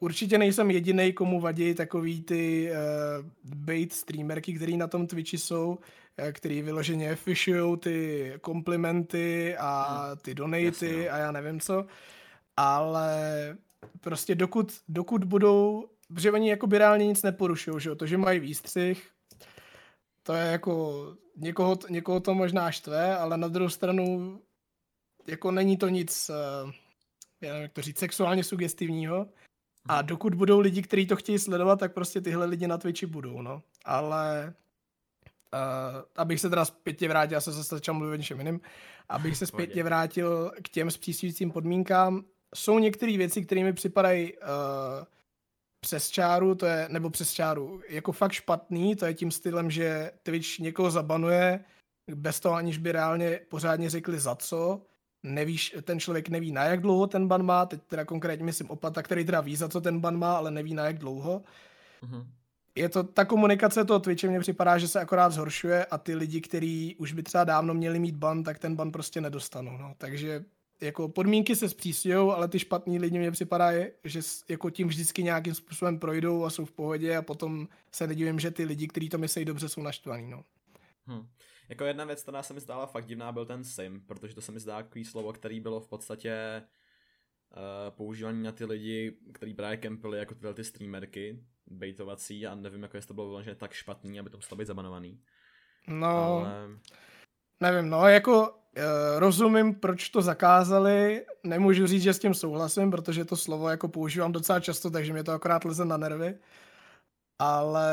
určitě nejsem jediný, komu vadí takový ty uh, bait streamerky, který na tom Twitchi jsou, který vyloženě fishujou ty komplimenty a hmm. ty donaty Jasně, a já nevím co, ale prostě dokud, dokud budou, protože oni jako by reálně nic neporušují, že jo? to, že mají výstřih, to je jako, někoho, někoho to možná štve, ale na druhou stranu jako není to nic, uh, já nevím, jak to říct, sexuálně sugestivního. A mhm. dokud budou lidi, kteří to chtějí sledovat, tak prostě tyhle lidi na Twitchi budou, no. Ale uh, abych se teda zpětně vrátil, já jsem se začal mluvit něčem jiným, abych se <laughs> zpětně vrátil k těm zpřísňujícím podmínkám, jsou některé věci, které mi připadají uh, přes čáru, to je, nebo přes čáru, jako fakt špatný, to je tím stylem, že Twitch někoho zabanuje, bez toho aniž by reálně pořádně řekli za co, nevíš, ten člověk neví na jak dlouho ten ban má, teď teda konkrétně myslím opata, který teda ví, za co ten ban má, ale neví na jak dlouho. Mm-hmm. Je to, ta komunikace toho Twitche mně připadá, že se akorát zhoršuje a ty lidi, kteří už by třeba dávno měli mít ban, tak ten ban prostě nedostanou, no. Takže jako podmínky se zpřísňují, ale ty špatní lidi mě připadá, že jako tím vždycky nějakým způsobem projdou a jsou v pohodě a potom se nedivím, že ty lidi, kteří to myslí dobře, jsou naštvaní. No. Hmm. Jako jedna věc, která se mi zdála fakt divná, byl ten sim, protože to se mi zdá takový slovo, který bylo v podstatě uh, používaný na ty lidi, kteří právě kempili jako tyhle ty streamerky, bejtovací a nevím, jako jestli to bylo vyloženě tak špatný, aby to muselo být zabanovaný. No, ale... nevím, no jako rozumím, proč to zakázali, nemůžu říct, že s tím souhlasím, protože to slovo jako používám docela často, takže mě to akorát leze na nervy. Ale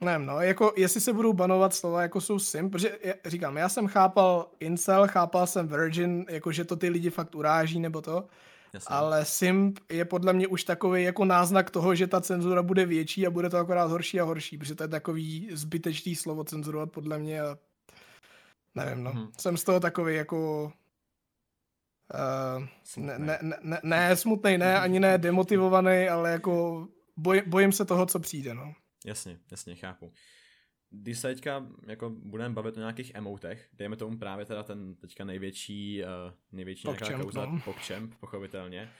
nevím, no, jako jestli se budou banovat slova jako jsou sim, protože říkám, já jsem chápal incel, chápal jsem virgin, jako že to ty lidi fakt uráží nebo to, Jasně. ale simp je podle mě už takový jako náznak toho, že ta cenzura bude větší a bude to akorát horší a horší, protože to je takový zbytečný slovo cenzurovat podle mě a Nevím, no. Hmm. Jsem z toho takový jako... Uh, ne, ne, ne, ne, smutný, ne, ani ne demotivovaný, ale jako boj, bojím se toho, co přijde, no. Jasně, jasně, chápu. Když se teďka jako budeme bavit o nějakých emotech, dejme tomu právě teda ten teďka největší, uh, největší nějaká kauza no. PogChamp, pochopitelně.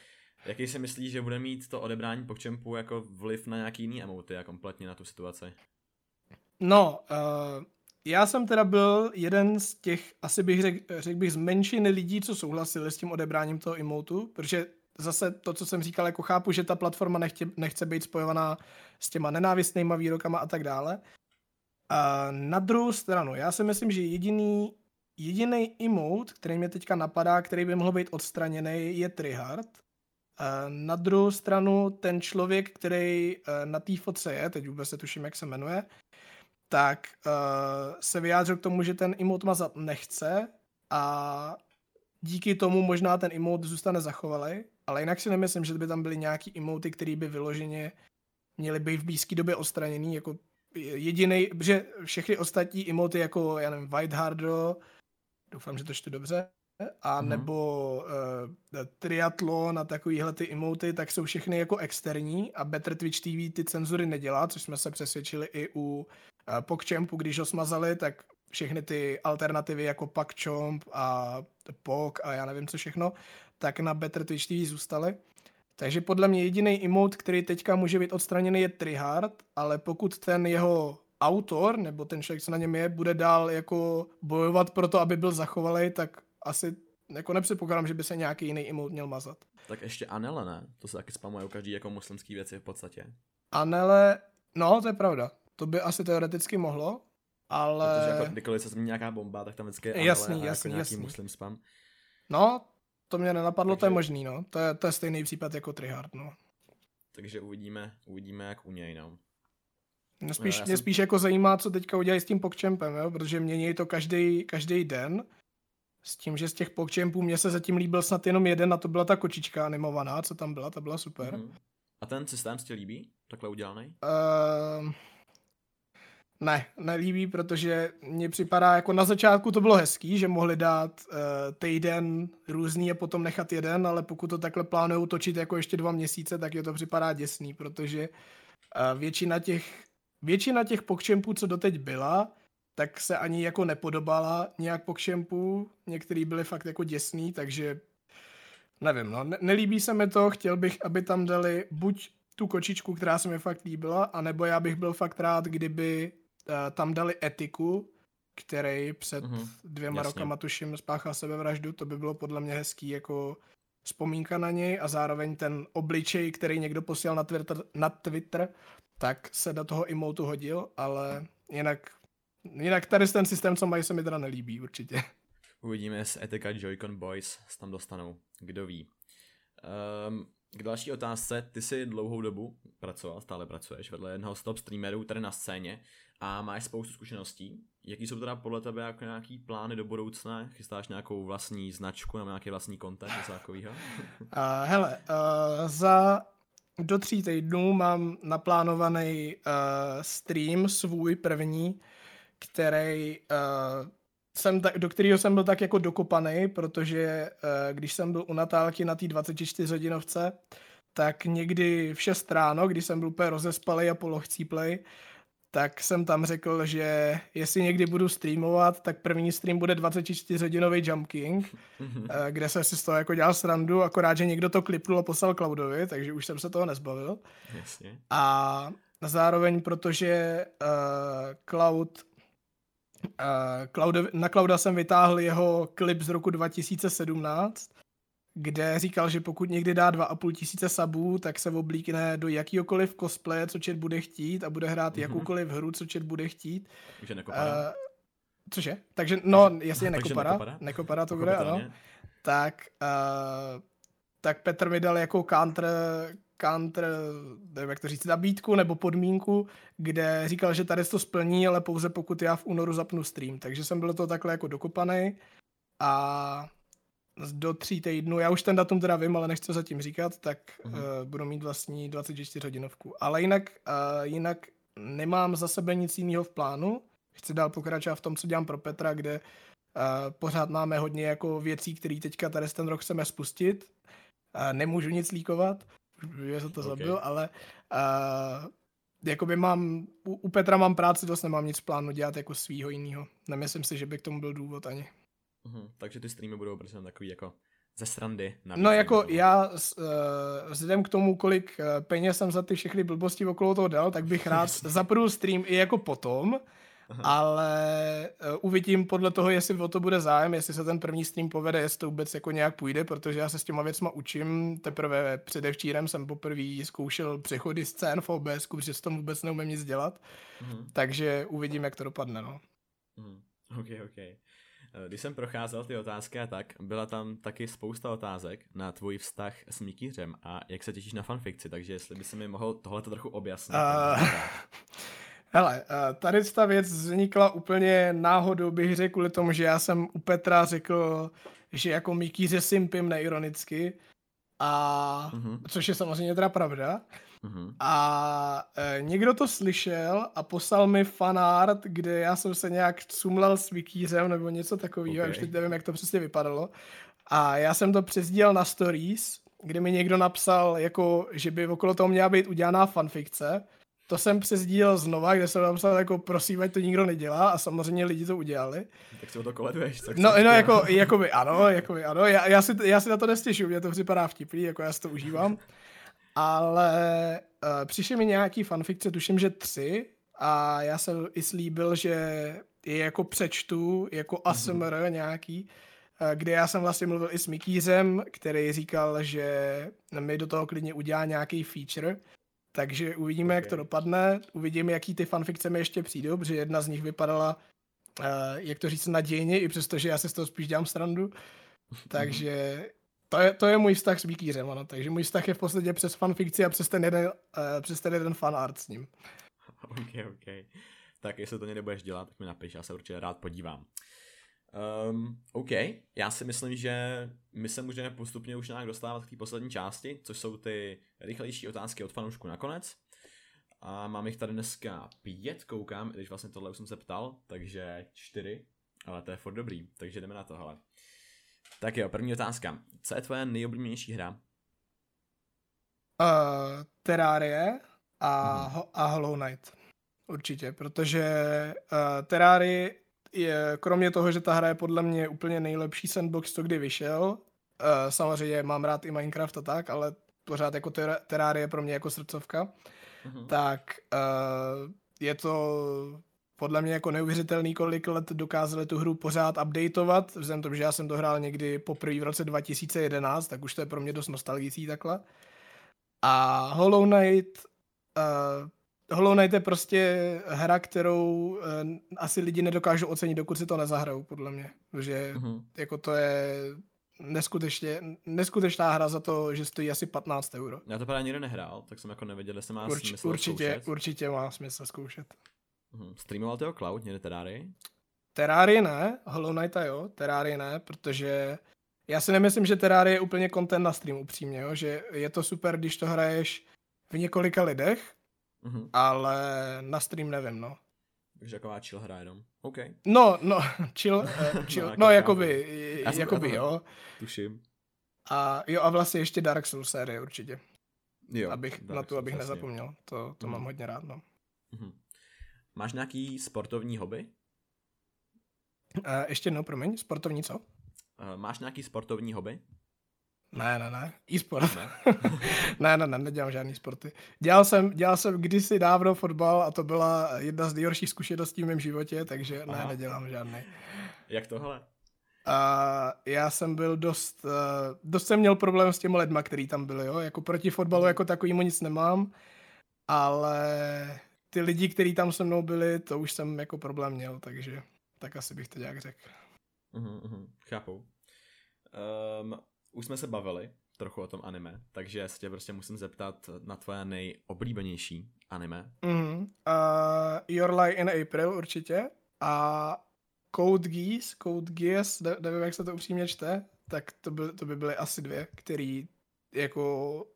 Jaký si myslíš, že bude mít to odebrání PogChampu jako vliv na nějaký jiný emoty a kompletně na tu situaci? No, uh, já jsem teda byl jeden z těch, asi bych řekl řek bych z menšiny lidí, co souhlasili s tím odebráním toho emotu, protože zase to, co jsem říkal, jako chápu, že ta platforma nechtě, nechce být spojovaná s těma nenávistnýma výrokama a tak dále. A na druhou stranu, já si myslím, že jediný, jediný emote, který mě teďka napadá, který by mohl být odstraněný, je Trihard. A na druhou stranu, ten člověk, který eh, na té fotce je, teď vůbec se tuším, jak se jmenuje, tak uh, se vyjádřil k tomu, že ten emote mazat nechce a díky tomu možná ten emote zůstane zachovalý, ale jinak si nemyslím, že by tam byly nějaký emoty, které by vyloženě měly být v blízké době odstraněný, jako jediný, že všechny ostatní emoty jako, já nevím, White Hardo, doufám, že to čtu dobře, a mm-hmm. nebo uh, triatlon a takovýhle ty emoty, tak jsou všechny jako externí a Better Twitch TV ty cenzury nedělá, což jsme se přesvědčili i u uh, PogChampu, když ho smazali, tak všechny ty alternativy jako PogChamp a Pog a já nevím co všechno, tak na Better Twitch TV zůstaly. Takže podle mě jediný emote, který teďka může být odstraněný, je Trihard, ale pokud ten jeho autor, nebo ten člověk, co na něm je, bude dál jako bojovat pro to, aby byl zachovalý, tak asi jako nepředpokládám, že by se nějaký jiný emote měl mazat. Tak ještě Anele, ne? To se taky spamuje u každý jako muslimský věci v podstatě. Anele, no to je pravda. To by asi teoreticky mohlo, ale... Protože jako kdykoliv se změní nějaká bomba, tak tam vždycky je Anele jasný, a jasný, jako jasný. nějaký muslim spam. No, to mě nenapadlo, Takže... to je možný, no. To je, to je stejný případ jako Trihard, no. Takže uvidíme, uvidíme jak u něj, no. Mě spíš, no, mě jsem... spíš jako zajímá, co teďka udělají s tím PogChampem, jo? protože mění to každý, každý den s tím, že z těch pokčempů mě se zatím líbil snad jenom jeden a to byla ta kočička animovaná, co tam byla, ta byla super. Mm-hmm. A ten systém si líbí? Takhle udělaný? Uh, ne, nelíbí, protože mně připadá, jako na začátku to bylo hezký, že mohli dát uh, týden různý a potom nechat jeden, ale pokud to takhle plánují točit jako ještě dva měsíce, tak je to připadá děsný, protože uh, většina těch většina těch pokčempů, co doteď byla, tak se ani jako nepodobala nějak po kšempu. Některý byly fakt jako děsný, takže nevím, no. Ne- nelíbí se mi to, chtěl bych, aby tam dali buď tu kočičku, která se mi fakt líbila, anebo já bych byl fakt rád, kdyby uh, tam dali etiku, který před mm-hmm, dvěma jasně. rokama tuším spáchal sebevraždu, to by bylo podle mě hezký jako vzpomínka na něj a zároveň ten obličej, který někdo posílal na Twitter, na Twitter tak se do toho emotu hodil, ale jinak Jinak tady ten systém, co mají, se mi teda nelíbí určitě. Uvidíme, s Etika Joy-Con Boys se tam dostanou. Kdo ví. Um, k další otázce, ty jsi dlouhou dobu pracoval, stále pracuješ vedle jednoho z top streamerů tady na scéně a máš spoustu zkušeností. Jaký jsou teda podle tebe jako nějaký plány do budoucna? Chystáš nějakou vlastní značku nebo nějaký vlastní content, něco takového? Uh, <laughs> hele, uh, za do tří týdnů mám naplánovaný uh, stream svůj první, který uh, jsem ta, do kterého jsem byl tak jako dokopaný, protože uh, když jsem byl u Natálky na té 24 hodinovce, tak někdy v 6 ráno, když jsem byl úplně rozespalý a polochcíplej, tak jsem tam řekl, že jestli někdy budu streamovat, tak první stream bude 24-hodinový Jump King, mm-hmm. <laughs> kde jsem si z toho jako dělal srandu, akorát, že někdo to klipnul a poslal Cloudovi, takže už jsem se toho nezbavil. Jasně. A zároveň, protože uh, Cloud Uh, na Clouda jsem vytáhl jeho klip z roku 2017, kde říkal, že pokud někdy dá 2,5 tisíce sabů, tak se oblíkne do jakýkoliv cosplaye, co čet bude chtít a bude hrát mm-hmm. jakoukoliv hru, co čet bude chtít. Takže nekopadá. Uh, cože? Takže, no, takže, jasně, nekopadá. Nekopadá, nekopadá to bude, ano. Tak, uh, tak Petr mi dal jako counter, counter, nevím jak to říct, nabídku nebo podmínku, kde říkal, že tady to splní, ale pouze pokud já v únoru zapnu stream. Takže jsem byl to takhle jako dokopaný a do tří týdnů, já už ten datum teda vím, ale nechci zatím říkat, tak uh-huh. uh, budu mít vlastní 24 hodinovku. Ale jinak, uh, jinak nemám za sebe nic jiného v plánu. Chci dál pokračovat v tom, co dělám pro Petra, kde uh, pořád máme hodně jako věcí, které teďka tady ten rok chceme spustit. Uh, nemůžu nic líkovat, že se to okay. zabil, ale uh, jakoby mám, u, u Petra mám práci, dost nemám nic v plánu dělat jako svýho jiného. Nemyslím si, že by k tomu byl důvod ani. Uh-huh. Takže ty streamy budou prostě takový jako ze srandy. No jako toho. já uh, vzhledem k tomu, kolik uh, peněz jsem za ty všechny blbosti okolo toho dal, tak bych rád <laughs> zapnul stream i jako potom. Ale uh, uvidím podle toho, jestli o to bude zájem, jestli se ten první stream povede, jestli to vůbec jako nějak půjde, protože já se s těma věcma učím. Teprve předevčírem jsem poprvé zkoušel přechody scén v OBS, protože s tom vůbec neumím nic dělat, uh-huh. takže uvidím, jak to dopadne. No. Uh-huh. Ok, ok. Eh, když jsem procházel ty otázky a tak, byla tam taky spousta otázek na tvůj vztah s Mikýřem a jak se těšíš na fanfikci, takže jestli by se mi mohl tohle trochu objasnit. Uh, <laughs> Hele, eh, tady ta věc vznikla úplně náhodou, bych řekl, kvůli tomu, že já jsem u Petra řekl, že jako Mikýře simpim neironicky, a mm-hmm. což je samozřejmě teda pravda. Uh-huh. A e, někdo to slyšel a poslal mi fanart, kde já jsem se nějak cumlal s vikířem nebo něco takového, okay. už teď nevím, jak to přesně vypadalo. A já jsem to přezdílel na stories, kde mi někdo napsal, jako, že by okolo toho měla být udělaná fanfikce. To jsem přezdílel znova, kde jsem napsal, jako prosím, ať to nikdo nedělá a samozřejmě lidi to udělali. Tak si o to koleduješ. Tak no, no jako, jako by ano, jako by ano. Já, já, si, já si na to nestěšuju, mě to připadá vtipný, jako já si to užívám. Ale uh, přišly mi nějaký fanfikce, tuším, že tři, a já jsem i slíbil, že je jako přečtu, jako ASMR mm-hmm. nějaký, Eh, kde já jsem vlastně mluvil i s Mikýřem, který říkal, že mi do toho klidně udělá nějaký feature, takže uvidíme, okay. jak to dopadne, uvidíme, jaký ty fanfikce mi ještě přijdou, protože jedna z nich vypadala, uh, jak to říct, nadějně, i přesto, že já si z toho spíš dělám srandu. <laughs> Takže to je, to je můj vztah s Mikýřem, ano. Takže můj vztah je v podstatě přes fanfikci a přes ten jeden, uh, přes ten jeden fanart s ním. <laughs> Ok, ok. Tak jestli to někde budeš dělat, tak mi napiš, já se určitě rád podívám. Um, OK, já si myslím, že my se můžeme postupně už nějak dostávat k té poslední části, což jsou ty rychlejší otázky od fanoušku nakonec. A mám jich tady dneska pět, koukám, když vlastně tohle už jsem se ptal, takže čtyři, ale to je furt dobrý, takže jdeme na to, hele. Tak jo, první otázka. Co je tvoje nejoblíbenější hra? Uh, Terrarie a, uh-huh. a Hollow Knight. Určitě, protože uh, Terrarie je, kromě toho, že ta hra je podle mě úplně nejlepší sandbox, co kdy vyšel, uh, samozřejmě mám rád i Minecraft a tak, ale pořád jako ter- Terraria je pro mě jako srdcovka, uh-huh. tak uh, je to podle mě jako neuvěřitelný, kolik let dokázali tu hru pořád updateovat, vzhledem tomu, že já jsem to hrál někdy poprvé v roce 2011, tak už to je pro mě dost nostalgický takhle. A Hollow Knight uh, Hollow Knight je prostě hra, kterou uh, asi lidi nedokážou ocenit, dokud si to nezahrajou, podle mě. Že uh-huh. jako to je neskutečně, neskutečná hra za to, že stojí asi 15 euro. Já to právě nikdy nehrál, tak jsem jako nevěděl, jestli má Urč, smysl určitě, zkoušet. Určitě má smysl zkoušet. Uh-huh. Streamoval ty Cloud někde Terrarii? Terrarii ne, Hollow Knight jo, Terrarii ne, protože já si nemyslím, že Terrarie je úplně content na stream upřímně, jo? že je to super, když to hraješ v několika lidech, Mm-hmm. Ale na stream nevím, no. Takže taková chill hra jenom. OK. No, no, chill, <laughs> uh, chill. no, no jakoby, Já jakoby, jsem, jo. Tuším. A jo, a vlastně ještě Dark Souls série určitě. Jo, abych, Dark na tu, abych vlastně. nezapomněl. To, to mm. mám mhm. hodně rád, no. Mm-hmm. Máš nějaký sportovní hobby? Uh, ještě jednou, promiň, sportovní co? Uh, máš nějaký sportovní hobby? Ne, ne, ne. E-sport. Ne. <laughs> ne, ne, ne, nedělám žádný sporty. Dělal jsem, dělal jsem kdysi dávno fotbal a to byla jedna z nejhorších zkušeností v mém životě, takže Aha. ne, nedělám žádný. Jak tohle? Uh, já jsem byl dost, uh, dost jsem měl problém s těmi lidma, který tam byli, jo. Jako proti fotbalu jako takovýmu nic nemám, ale ty lidi, kteří tam se mnou byli, to už jsem jako problém měl, takže tak asi bych to nějak řekl. Uh-huh, uh-huh, chápu. Um, už jsme se bavili trochu o tom anime, takže se tě prostě musím zeptat na tvoje nejoblíbenější anime. Mm, uh, Your Lie in April určitě a Code Geass, Code Geass, nevím, jak se to upřímně čte, tak to by, to by byly asi dvě, který jako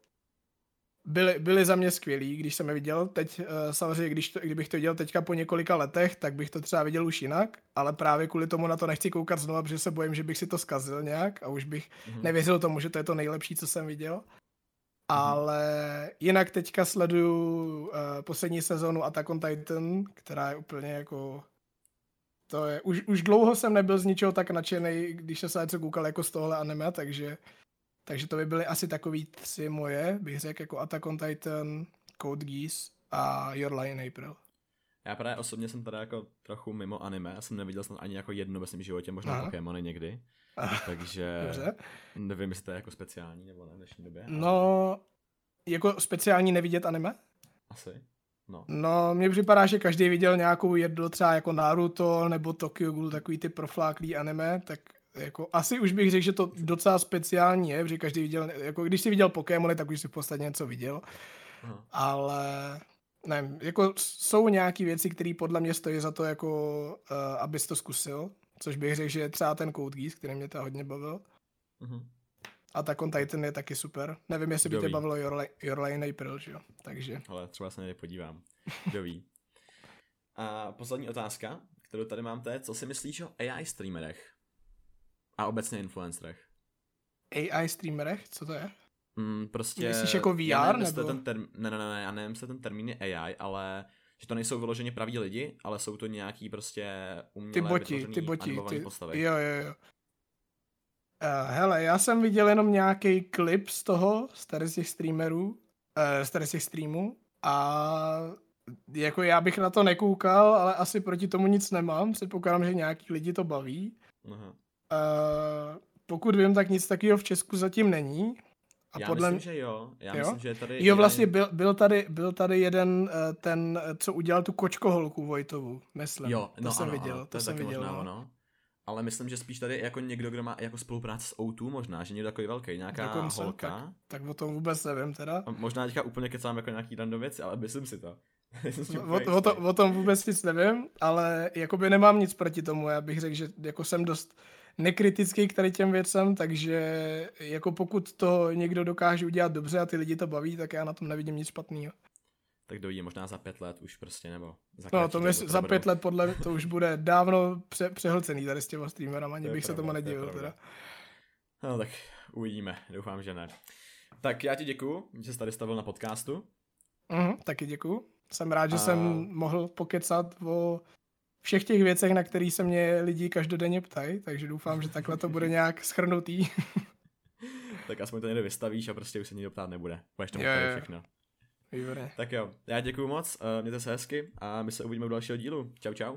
byly, byly za mě skvělý, když jsem je viděl. Teď uh, samozřejmě, když to, kdybych to viděl teďka po několika letech, tak bych to třeba viděl už jinak, ale právě kvůli tomu na to nechci koukat znovu, protože se bojím, že bych si to zkazil nějak a už bych mm-hmm. nevěřil tomu, že to je to nejlepší, co jsem viděl. Mm-hmm. Ale jinak teďka sleduju uh, poslední sezónu Attack on Titan, která je úplně jako to je, už, už dlouho jsem nebyl z ničeho tak nadšený, když jsem se něco koukal jako z tohle anime, takže takže to by byly asi takový tři moje, bych řekl, jako Attack on Titan, Code Geass a Your Lie in April. Já právě osobně jsem teda jako trochu mimo anime, já jsem neviděl snad ani jako jedno ve svém životě, možná Aha. Pokémony někdy. Aha. Takže Dobře. nevím, jestli to je jako speciální nebo ne v dnešní době. Ale... No, jako speciální nevidět anime? Asi. No. no, mně připadá, že každý viděl nějakou jedno třeba jako Naruto nebo Tokyo Ghoul, takový ty profláklý anime, tak jako, asi už bych řekl, že to docela speciální je, protože každý viděl, jako když jsi viděl Pokémony, tak už si v podstatě něco viděl. Aha. Ale nevím, jako jsou nějaké věci, které podle mě stojí za to, jako, uh, abys to zkusil, což bych řekl, že je třeba ten Code Geass, který mě to hodně bavil. Uh-huh. Attack on Titan je taky super. Nevím, jestli by tě bavilo Your, Line April, že jo? Takže. Ale třeba se někdy podívám. Kdo ví. A poslední otázka, kterou tady mám, to je, co si myslíš o AI streamerech? A obecně influencerech? AI streamerech? Co to je? Mm, prostě... Myslíš jako VR, já nevím, nebo? Ten term, ne, ne, ne, já nevím, jestli ten termín je AI, ale že to nejsou vyloženě praví lidi, ale jsou to nějaký prostě umělé ty boti, ty boti, ty, postavy. Jo, jo, jo. Uh, hele, já jsem viděl jenom nějaký klip z toho, z tady z těch streamerů, uh, z tady z těch streamů a jako já bych na to nekoukal, ale asi proti tomu nic nemám, předpokládám, že nějaký lidi to baví. Uh-huh. Uh, pokud vím, tak nic takového v Česku zatím není. A Já podle... myslím, že jo. Já jo? myslím, že tady... Jo, vlastně byl, byl, tady, byl tady jeden ten, co udělal tu kočkoholku Vojtovu, myslím. Jo, no to jsem ano, viděl, ano, to, to jsem viděl. Možná, no. no ale myslím, že spíš tady jako někdo, kdo má jako spolupráci s O2 možná, že někdo takový velký, nějaká Dokonce, holka. Tak, tak o tom vůbec nevím teda. A možná teďka úplně kecám jako nějaký random věci, ale myslím si to. <laughs> o, o, to, o tom vůbec nic nevím, ale jakoby nemám nic proti tomu, já bych řekl, že jako jsem dost nekritický k tady těm věcem, takže jako pokud to někdo dokáže udělat dobře a ty lidi to baví, tak já na tom nevidím nic špatného tak dojde možná za pět let už prostě, nebo za No to mysl, za pět let podle to už bude dávno pře- přehlcený tady s těma streamerama, ani bych pravda, se tomu nedivil teda. No tak uvidíme, doufám, že ne. Tak já ti děkuju, že jsi tady stavil na podcastu. Mhm, taky děkuju. Jsem rád, že A... jsem mohl pokecat o všech těch věcech, na které se mě lidi každodenně ptají, takže doufám, že takhle to bude <laughs> nějak schrnutý. <laughs> tak aspoň to někde vystavíš a prostě už se nikdo ptát nebude. Budeš tam všechno. Výborně. Tak jo, já děkuji moc, uh, mějte se hezky a my se uvidíme u dalšího dílu. Čau, čau.